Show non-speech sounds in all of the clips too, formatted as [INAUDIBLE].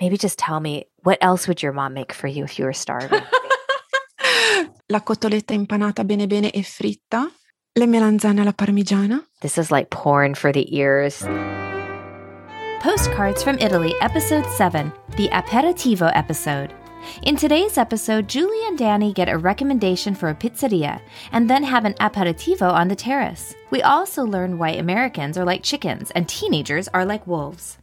Maybe just tell me what else would your mom make for you if you were starving? [LAUGHS] La cotoletta impanata bene bene e fritta, le melanzane alla parmigiana. this is like porn for the ears. Postcards from Italy, Episode 7, the Aperitivo episode. In today's episode, Julie and Dani get a recommendation for a pizzeria and then have an aperitivo on the terrace. We also learn why Americans are like chickens and teenagers are like wolves.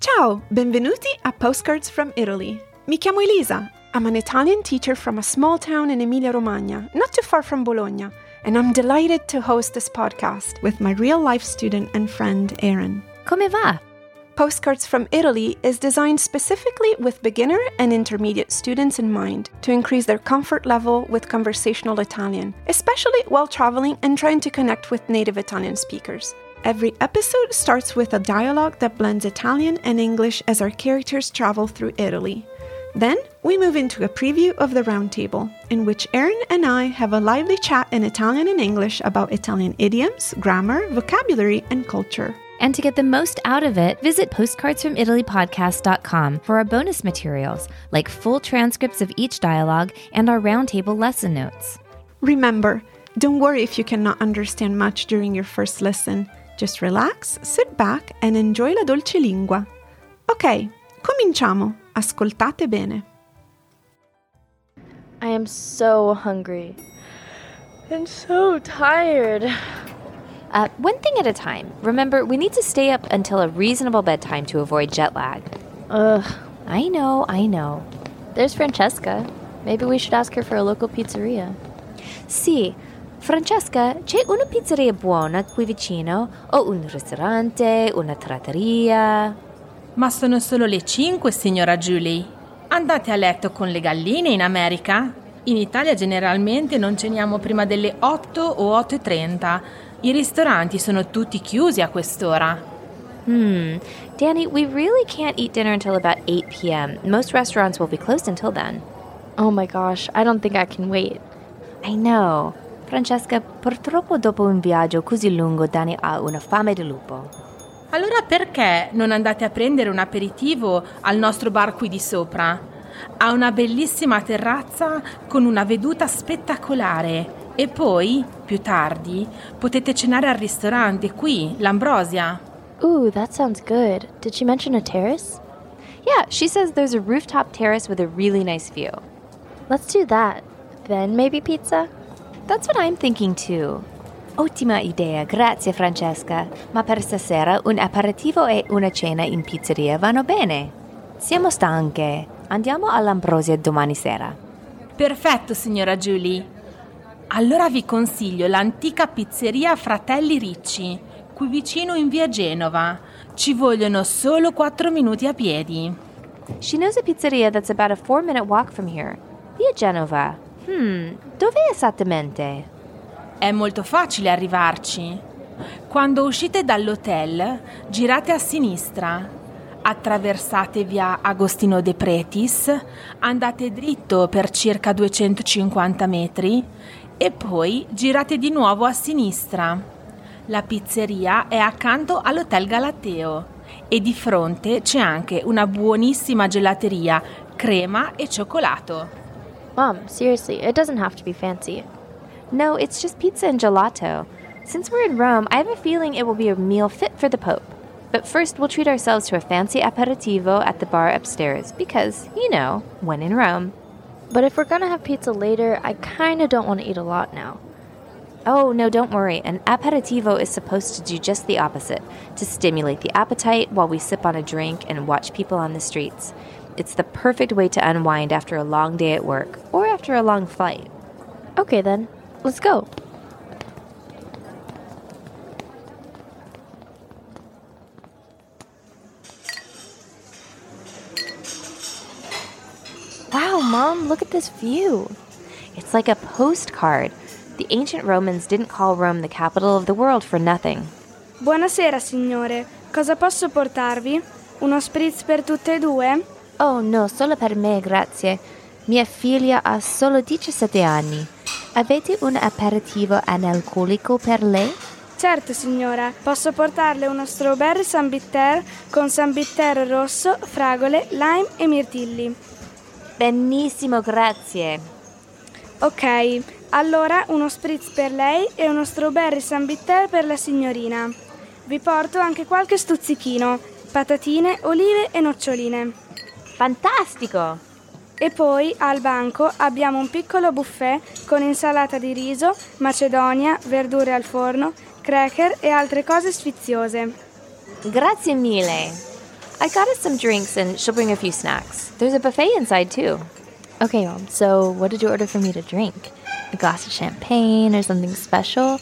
Ciao, benvenuti a Postcards from Italy. Mi chiamo Elisa. I'm an Italian teacher from a small town in Emilia Romagna, not too far from Bologna, and I'm delighted to host this podcast with my real life student and friend, Erin. Come va? Postcards from Italy is designed specifically with beginner and intermediate students in mind to increase their comfort level with conversational Italian, especially while traveling and trying to connect with native Italian speakers. Every episode starts with a dialogue that blends Italian and English as our characters travel through Italy. Then we move into a preview of the roundtable, in which Erin and I have a lively chat in Italian and English about Italian idioms, grammar, vocabulary, and culture. And to get the most out of it, visit postcardsfromitalypodcast.com for our bonus materials, like full transcripts of each dialogue and our roundtable lesson notes. Remember, don't worry if you cannot understand much during your first listen. Just relax, sit back, and enjoy la dolce lingua. Ok, cominciamo. Ascoltate bene. I am so hungry and so tired. Uh, one thing at a time. Remember, we need to stay up until a reasonable bedtime to avoid jet lag. Ugh. I know, I know. There's Francesca. Maybe we should ask her for a local pizzeria. Sì, Francesca, c'è una pizzeria buona qui vicino? O un ristorante, una trattoria? Ma sono solo le 5, signora Julie. Andate a letto con le galline in America? In Italia generalmente non ceniamo prima delle 8 o 8.30. I ristoranti sono tutti chiusi a quest'ora. Hmm. Danny, we really can't eat dinner until about 8 p.m. Most restaurants will be closed until then. Oh my gosh, I don't think I can wait. I know. Francesca, purtroppo dopo un viaggio così lungo Danny ha una fame di lupo. Allora perché non andate a prendere un aperitivo al nostro bar qui di sopra? Ha una bellissima terrazza con una veduta spettacolare e poi, più tardi, potete cenare al ristorante qui, l'Ambrosia. Ooh, that sounds good. Did she mention a terrace? Yeah, she says there's a rooftop terrace with a really nice view. Let's do that. Then maybe pizza? That's what I'm thinking too. Ottima idea, grazie Francesca. Ma per stasera un aperitivo e una cena in pizzeria vanno bene. Siamo stanche. Andiamo all'Ambrosia domani sera. Perfetto, signora Julie. Allora vi consiglio l'antica pizzeria Fratelli Ricci, qui vicino in via Genova. Ci vogliono solo 4 minuti a piedi. She knows a pizzeria that's about a four minute walk from here. Via Genova. Hmm, dove esattamente? È molto facile arrivarci. Quando uscite dall'hotel, girate a sinistra. Attraversate via Agostino De Pretis, andate dritto per circa 250 metri e poi girate di nuovo a sinistra. La pizzeria è accanto all'Hotel Galateo e di fronte c'è anche una buonissima gelateria, crema e cioccolato. Mom, seriously, it doesn't have to be fancy. No, it's just pizza and gelato. Since we're in Rome, I have a feeling it will be a meal fit for the Pope. But first, we'll treat ourselves to a fancy aperitivo at the bar upstairs because, you know, when in Rome. But if we're gonna have pizza later, I kinda don't want to eat a lot now. Oh, no, don't worry. An aperitivo is supposed to do just the opposite to stimulate the appetite while we sip on a drink and watch people on the streets. It's the perfect way to unwind after a long day at work or after a long flight. Okay then, let's go. Wow, Mom, look at this view. It's like a postcard. The ancient Romans didn't call Rome the capital of the world for nothing. Buonasera signore, cosa posso portarvi? Uno spritz per tutte e due? Oh no, solo per me, grazie. Mia figlia ha solo 17 anni. Avete un aperitivo analcolico per lei? Certo signora, posso portarle uno strawberry sambitter con sambitter rosso, fragole, lime e mirtilli. Benissimo, grazie. Ok, allora uno spritz per lei e uno strawberry sambitter per la signorina. Vi porto anche qualche stuzzichino, patatine, olive e noccioline. Fantastico! E poi al banco abbiamo un piccolo buffet con insalata di riso, macedonia, verdure al forno, cracker e altre cose sfiziose. Grazie mille. I got us some drinks and she'll bring a few snacks. There's a buffet inside too. Okay, Mom, so what did you order for me to drink? A glass of champagne or something special?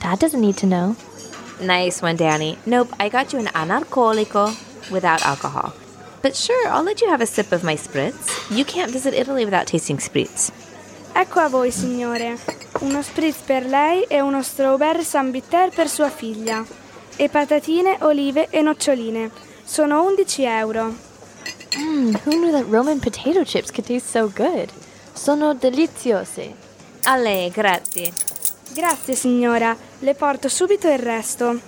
Dad doesn't need to know. Nice one, Danny. Nope, I got you an analcolico without alcohol. But sure, I'll let you have a sip of my spritz. You can't visit Italy without tasting spritz. Ecco a voi, signore. Uno spritz per lei e uno strawberry sambitter per sua figlia. E patatine, olive e noccioline. Sono 11 euro. Mmm, who knew that Roman potato chips could taste so good? Sono deliziosi. A lei, grazie. Grazie, signora. Le porto subito il resto.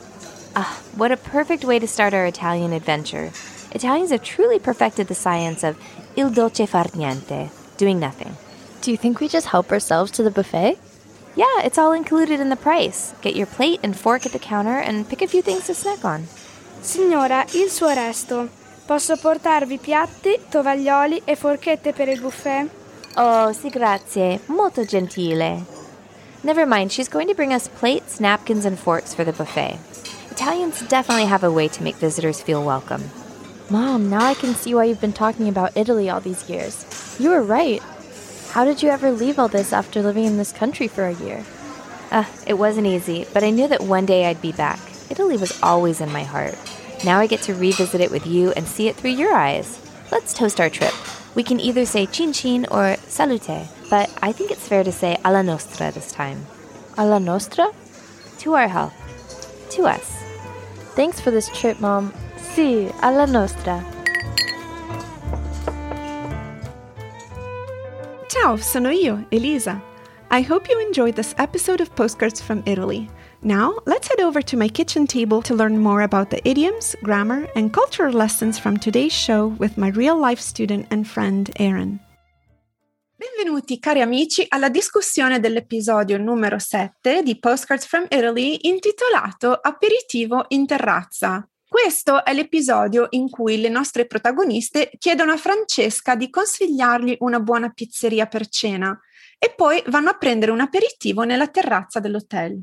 Ah, what a perfect way to start our Italian adventure. Italians have truly perfected the science of il dolce far niente, doing nothing. Do you think we just help ourselves to the buffet? Yeah, it's all included in the price. Get your plate and fork at the counter and pick a few things to snack on. Signora, il suo resto. Posso portarvi piatti, tovaglioli e forchette per il buffet? Oh, sì, grazie. Molto gentile. Never mind, she's going to bring us plates, napkins, and forks for the buffet. Italians definitely have a way to make visitors feel welcome. Mom, now I can see why you've been talking about Italy all these years. You were right. How did you ever leave all this after living in this country for a year? Uh, it wasn't easy, but I knew that one day I'd be back. Italy was always in my heart. Now I get to revisit it with you and see it through your eyes. Let's toast our trip. We can either say chin chin or salute, but I think it's fair to say alla nostra this time. Alla nostra? To our health. To us. Thanks for this trip, Mom. Sì, alla nostra. Ciao, sono io, Elisa. I hope you enjoyed this episode of Postcards from Italy. Now, let's head over to my kitchen table to learn more about the idioms, grammar, and cultural lessons from today's show with my real life student and friend, Erin. Benvenuti cari amici alla discussione dell'episodio numero 7 di Postcards from Italy intitolato Aperitivo in terrazza. Questo è l'episodio in cui le nostre protagoniste chiedono a Francesca di consigliargli una buona pizzeria per cena e poi vanno a prendere un aperitivo nella terrazza dell'hotel.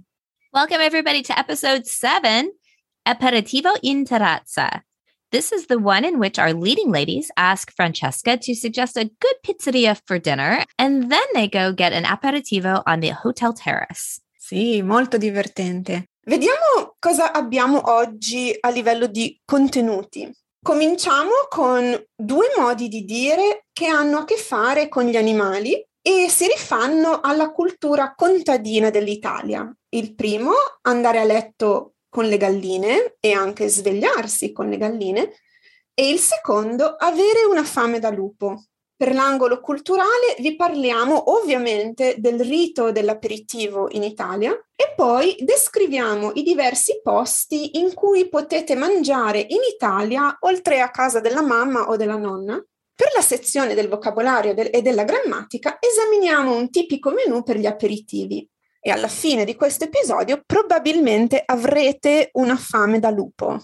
Welcome, everybody, to episode seven Aperitivo in Terrazza. This is the one in which our leading ladies ask Francesca to suggest a good pizzeria for dinner, and then they go get an aperitivo on the hotel terrace. Sì, molto divertente. Vediamo cosa abbiamo oggi a livello di contenuti. Cominciamo con due modi di dire che hanno a che fare con gli animali e si rifanno alla cultura contadina dell'Italia. Il primo, andare a letto con le galline e anche svegliarsi con le galline, e il secondo, avere una fame da lupo. Per l'angolo culturale vi parliamo ovviamente del rito dell'aperitivo in Italia e poi descriviamo i diversi posti in cui potete mangiare in Italia oltre a casa della mamma o della nonna. Per la sezione del vocabolario e della grammatica esaminiamo un tipico menù per gli aperitivi e alla fine di questo episodio probabilmente avrete una fame da lupo.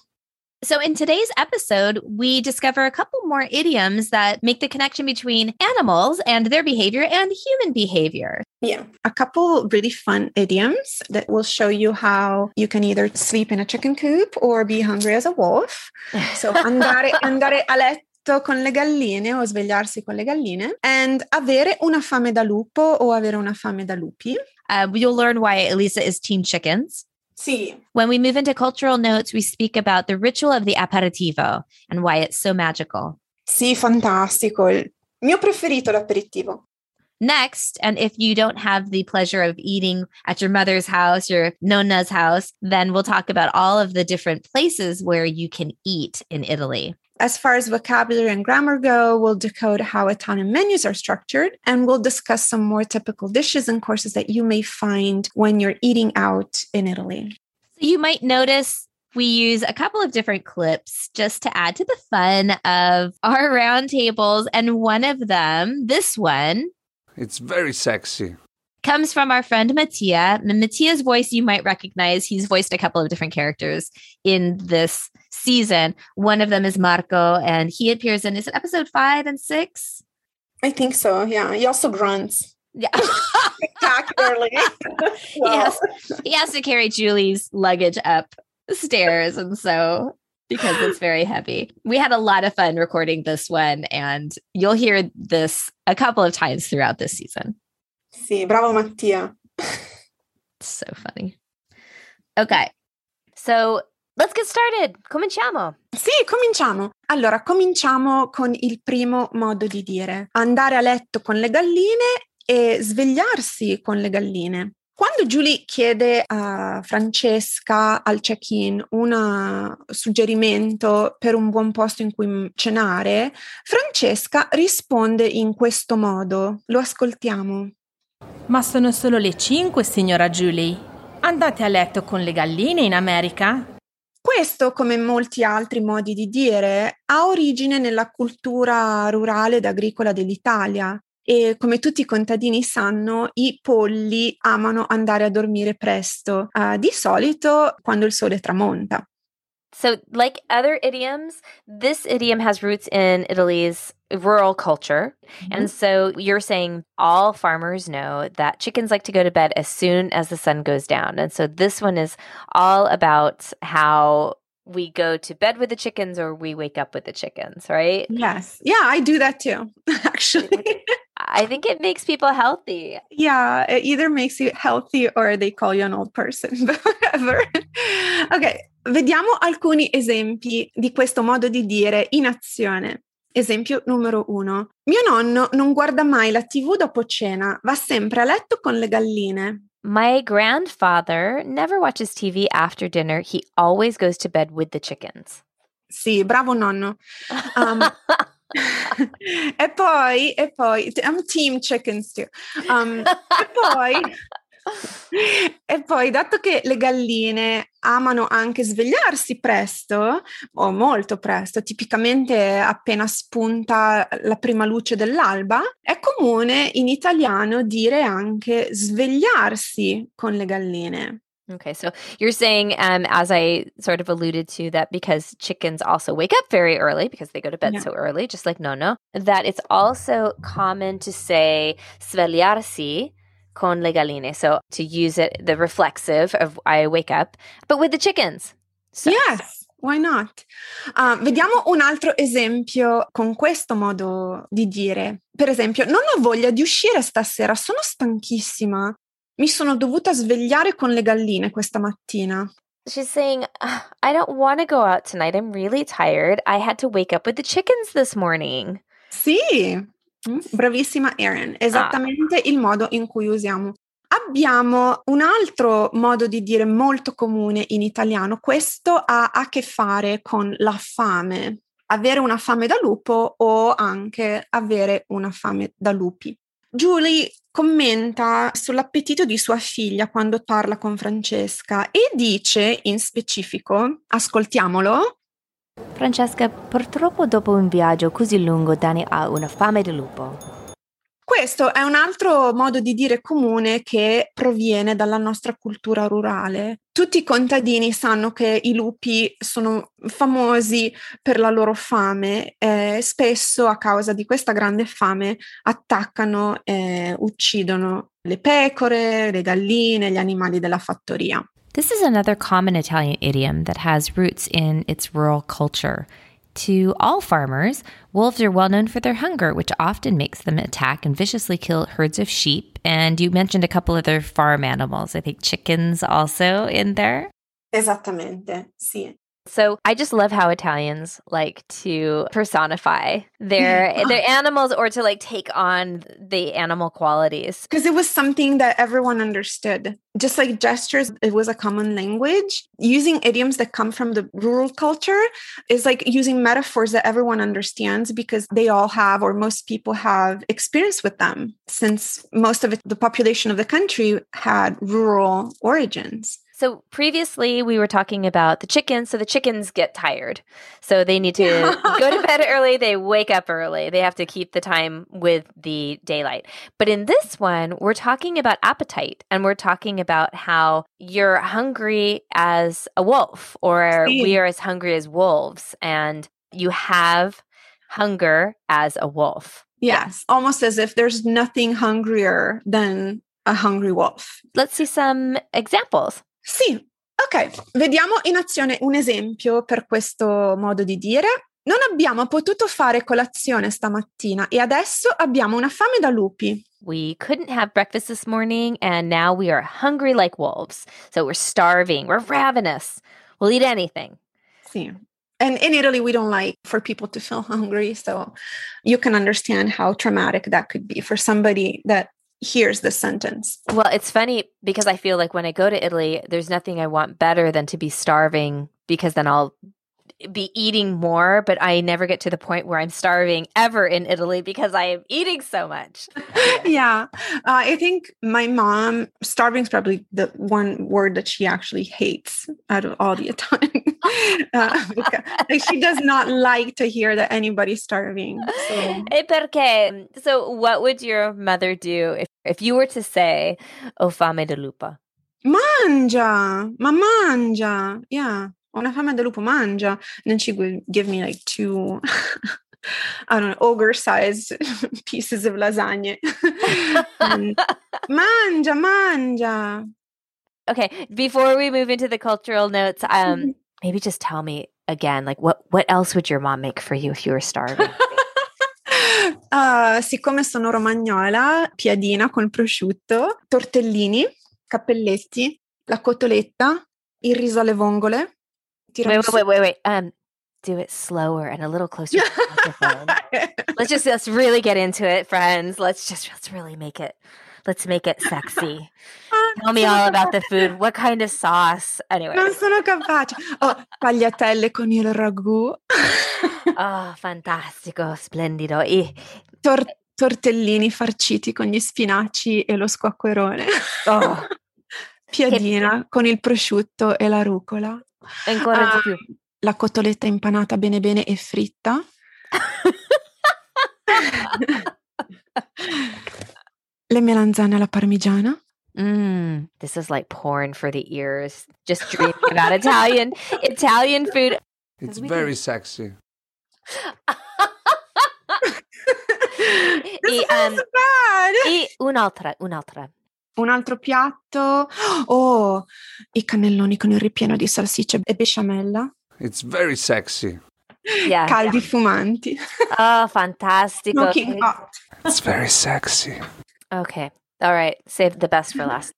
So, in today's episode, we discover a couple more idioms that make the connection between animals and their behavior and human behavior. Yeah, a couple really fun idioms that will show you how you can either sleep in a chicken coop or be hungry as a wolf. [LAUGHS] So, andare, andare a letto con le galline o svegliarsi con le galline and avere una fame da lupo o avere una fame da lupi. Uh, you'll learn why Elisa is team chickens. Sì. When we move into cultural notes, we speak about the ritual of the aperitivo and why it's so magical. Sì, fantastico. Il mio preferito l'aperitivo. Next, and if you don't have the pleasure of eating at your mother's house, your nonna's house, then we'll talk about all of the different places where you can eat in Italy. As far as vocabulary and grammar go, we'll decode how Italian menus are structured and we'll discuss some more typical dishes and courses that you may find when you're eating out in Italy. So you might notice we use a couple of different clips just to add to the fun of our roundtables. And one of them, this one, It's very sexy. comes from our friend Mattia. And Mattia's voice you might recognize. He's voiced a couple of different characters in this season. One of them is Marco, and he appears in is it episode five and six? I think so. Yeah. He also grunts Yeah. [LAUGHS] spectacularly. [LAUGHS] he, has, he has to carry Julie's luggage up stairs. And so, because it's very heavy, we had a lot of fun recording this one. And you'll hear this a couple of times throughout this season. Sì, bravo Mattia. So funny. Okay. So let's get started. Cominciamo. Sì, cominciamo. Allora, cominciamo con il primo modo di dire. Andare a letto con le galline e svegliarsi con le galline. Quando Julie chiede a Francesca al check-in un suggerimento per un buon posto in cui cenare, Francesca risponde in questo modo. Lo ascoltiamo. Ma sono solo le 5, signora Julie. Andate a letto con le galline in America? Questo, come molti altri modi di dire, ha origine nella cultura rurale ed agricola dell'Italia e come tutti i contadini sanno, i polli amano andare a dormire presto, uh, di solito quando il sole tramonta. So, like other idioms, this idiom has roots in Italy's rural culture. And so you're saying all farmers know that chickens like to go to bed as soon as the sun goes down. And so this one is all about how we go to bed with the chickens or we wake up with the chickens, right? Yes. Yeah, I do that too, [LAUGHS] actually. I think it makes people healthy. yeah, it either makes you healthy or they call you an old person, but [LAUGHS] whatever. ok, vediamo alcuni esempi di questo modo di dire in azione. Esempio numero uno. Mio nonno non guarda mai la TV dopo cena, va sempre a letto con le galline. My grandfather never watches TV after dinner. He always goes to bed with the chickens. Sì, bravo nonno. Um, [LAUGHS] e poi, e poi, I'm team chickens too. Um, e poi, e poi, dato che le galline amano anche svegliarsi presto, o molto presto, tipicamente appena spunta la prima luce dell'alba, è comune in italiano dire anche svegliarsi con le galline. Okay, so you're saying, um, as I sort of alluded to, that because chickens also wake up very early because they go to bed Yeah. so early, just like no no, that it's also common to say svegliarsi con le galline. So to use it, the reflexive of I wake up, but with the chickens. So, Yes, why not? Ah, vediamo un altro esempio con questo modo di dire. Per esempio, non ho voglia di uscire stasera, sono stanchissima. Mi sono dovuta svegliare con le galline questa mattina. She's saying, "Ugh, I don't want to go out tonight. I'm really tired. I had to wake up with the chickens this morning. Sì, Mm, bravissima Erin, esattamente il modo in cui usiamo. Abbiamo un altro modo di dire molto comune in italiano, questo ha a che fare con la fame, avere una fame da lupo o anche avere una fame da lupi. Julie commenta sull'appetito di sua figlia quando parla con Francesca e dice in specifico, ascoltiamolo, Francesca, purtroppo dopo un viaggio così lungo Dani ha una fame di lupo. Questo è un altro modo di dire comune che proviene dalla nostra cultura rurale. Tutti i contadini sanno che i lupi sono famosi per la loro fame e spesso a causa di questa grande fame attaccano e uccidono le pecore, le galline, gli animali della fattoria. This is another common Italian idiom that has roots in its rural culture. To all farmers, wolves are well known for their hunger, which often makes them attack and viciously kill herds of sheep. And you mentioned a couple other farm animals, I think chickens also in there. Esattamente, sì. So I just love how Italians like to personify their [GASPS] their animals or to like take on the animal qualities. Because it was something that everyone understood. Just like gestures, it was a common language. Using idioms that come from the rural culture is like using metaphors that everyone understands because they all have, or most people have, experience with them, since most of it, the population of the country had rural origins. So previously we were talking about the chickens. So the chickens get tired. So they need to go to bed [LAUGHS] early. They wake up early. They have to keep the time with the daylight. But in this one, we're talking about appetite and we're talking about how you're hungry as a wolf or we are as hungry as wolves and you have hunger as a wolf. Yes, almost as if there's nothing hungrier than a hungry wolf. Let's see some examples. Sì, ok, vediamo in azione un esempio per questo modo di dire. Non abbiamo potuto fare colazione stamattina e adesso abbiamo una fame da lupi. We couldn't have breakfast this morning, and now we are hungry like wolves. So we're starving. We're ravenous. We'll eat anything. Sì. And in Italy, we don't like for people to feel [LAUGHS] hungry. So you can understand how traumatic that could be for somebody that hears this sentence. Well, it's funny because I feel like when I go to Italy, there's nothing I want better than to be starving because then I'll be eating more, but I never get to the point where I'm starving ever in Italy because I am eating so much. [LAUGHS] yeah. Uh, I think my mom, starving is probably the one word that she actually hates out of all the [LAUGHS] time. uh, because, like she does not like to hear that anybody's starving. So. Eh, Perché? So, what would your mother do if, if you were to say, "O fame de lupa"? Mangia, ma mangia. Yeah. Una fame da lupo, mangia. And then she would give me like two, [LAUGHS] I don't know, ogre sized [LAUGHS] pieces of lasagna. [LAUGHS] And, mangia, mangia. Okay, before we move into the cultural notes, Mm-hmm. um, maybe just tell me again, like what what else would your mom make for you if you were starving? Uh, siccome sono romagnola, piadina con prosciutto, tortellini, cappelletti, la cotoletta, il riso alle vongole. Wait, tiramisù. wait, wait, wait, wait. Um, do it slower and a little closer to the microphone. [LAUGHS] Let's just let's really get into it, friends. Let's just let's really make it. Let's make it sexy. Ah, Tell me all about the food. What kind of sauce? Anyway. Non sono capace. Oh, tagliatelle con il ragù, [LAUGHS] Oh, fantastico, splendido. E- tor- tortellini farciti con gli spinaci e lo squacquerone, oh, [LAUGHS] piadina con il prosciutto e la rucola, ancora Ah, di più. la cotoletta impanata bene bene e fritta. [LAUGHS] Le melanzane alla parmigiana. Mm, this is like porn for the ears. Just dreaming about Italian Italian food. It's very sexy. [LAUGHS] [LAUGHS] This E, um, bad. e un'altra, un'altra. Un altro piatto. Oh, i cannelloni con il ripieno di salsiccia e besciamella. It's very sexy. Yeah. Caldi fumanti. Oh, fantastico. Smoking hot. It's very sexy. Okay. All right. Save the best for last.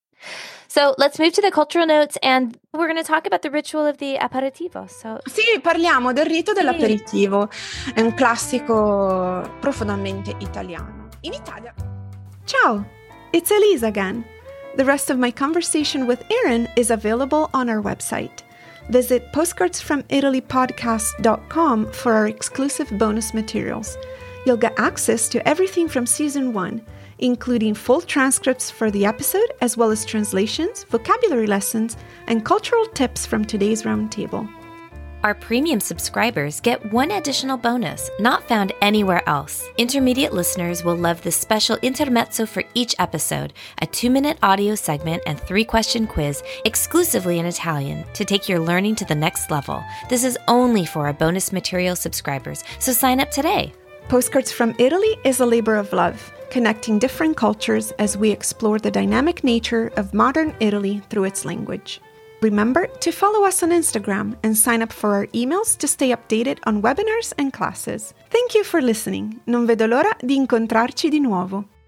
So let's move to the cultural notes and we're going to talk about the ritual of the aperitivo. So, Sì, parliamo del rito dell'aperitivo. È un classico profondamente italiano. In Italia. Ciao, it's Elisa again. The rest of my conversation with Erin is available on our website. Visit postcardsfromitalypodcast.com for our exclusive bonus materials. You'll get access to everything from season one, including full transcripts for the episode, as well as translations, vocabulary lessons, and cultural tips from today's roundtable. Our premium subscribers get one additional bonus not found anywhere else. Intermediate listeners will love the special intermezzo for each episode, a two minute audio segment and three question quiz exclusively in Italian to take your learning to the next level. This is only for our bonus material subscribers, so sign up today. Postcards from Italy is a labor of love, connecting different cultures as we explore the dynamic nature of modern Italy through its language. Remember to follow us on Instagram and sign up for our emails to stay updated on webinars and classes. Thank you for listening. Non vedo l'ora di incontrarci di nuovo.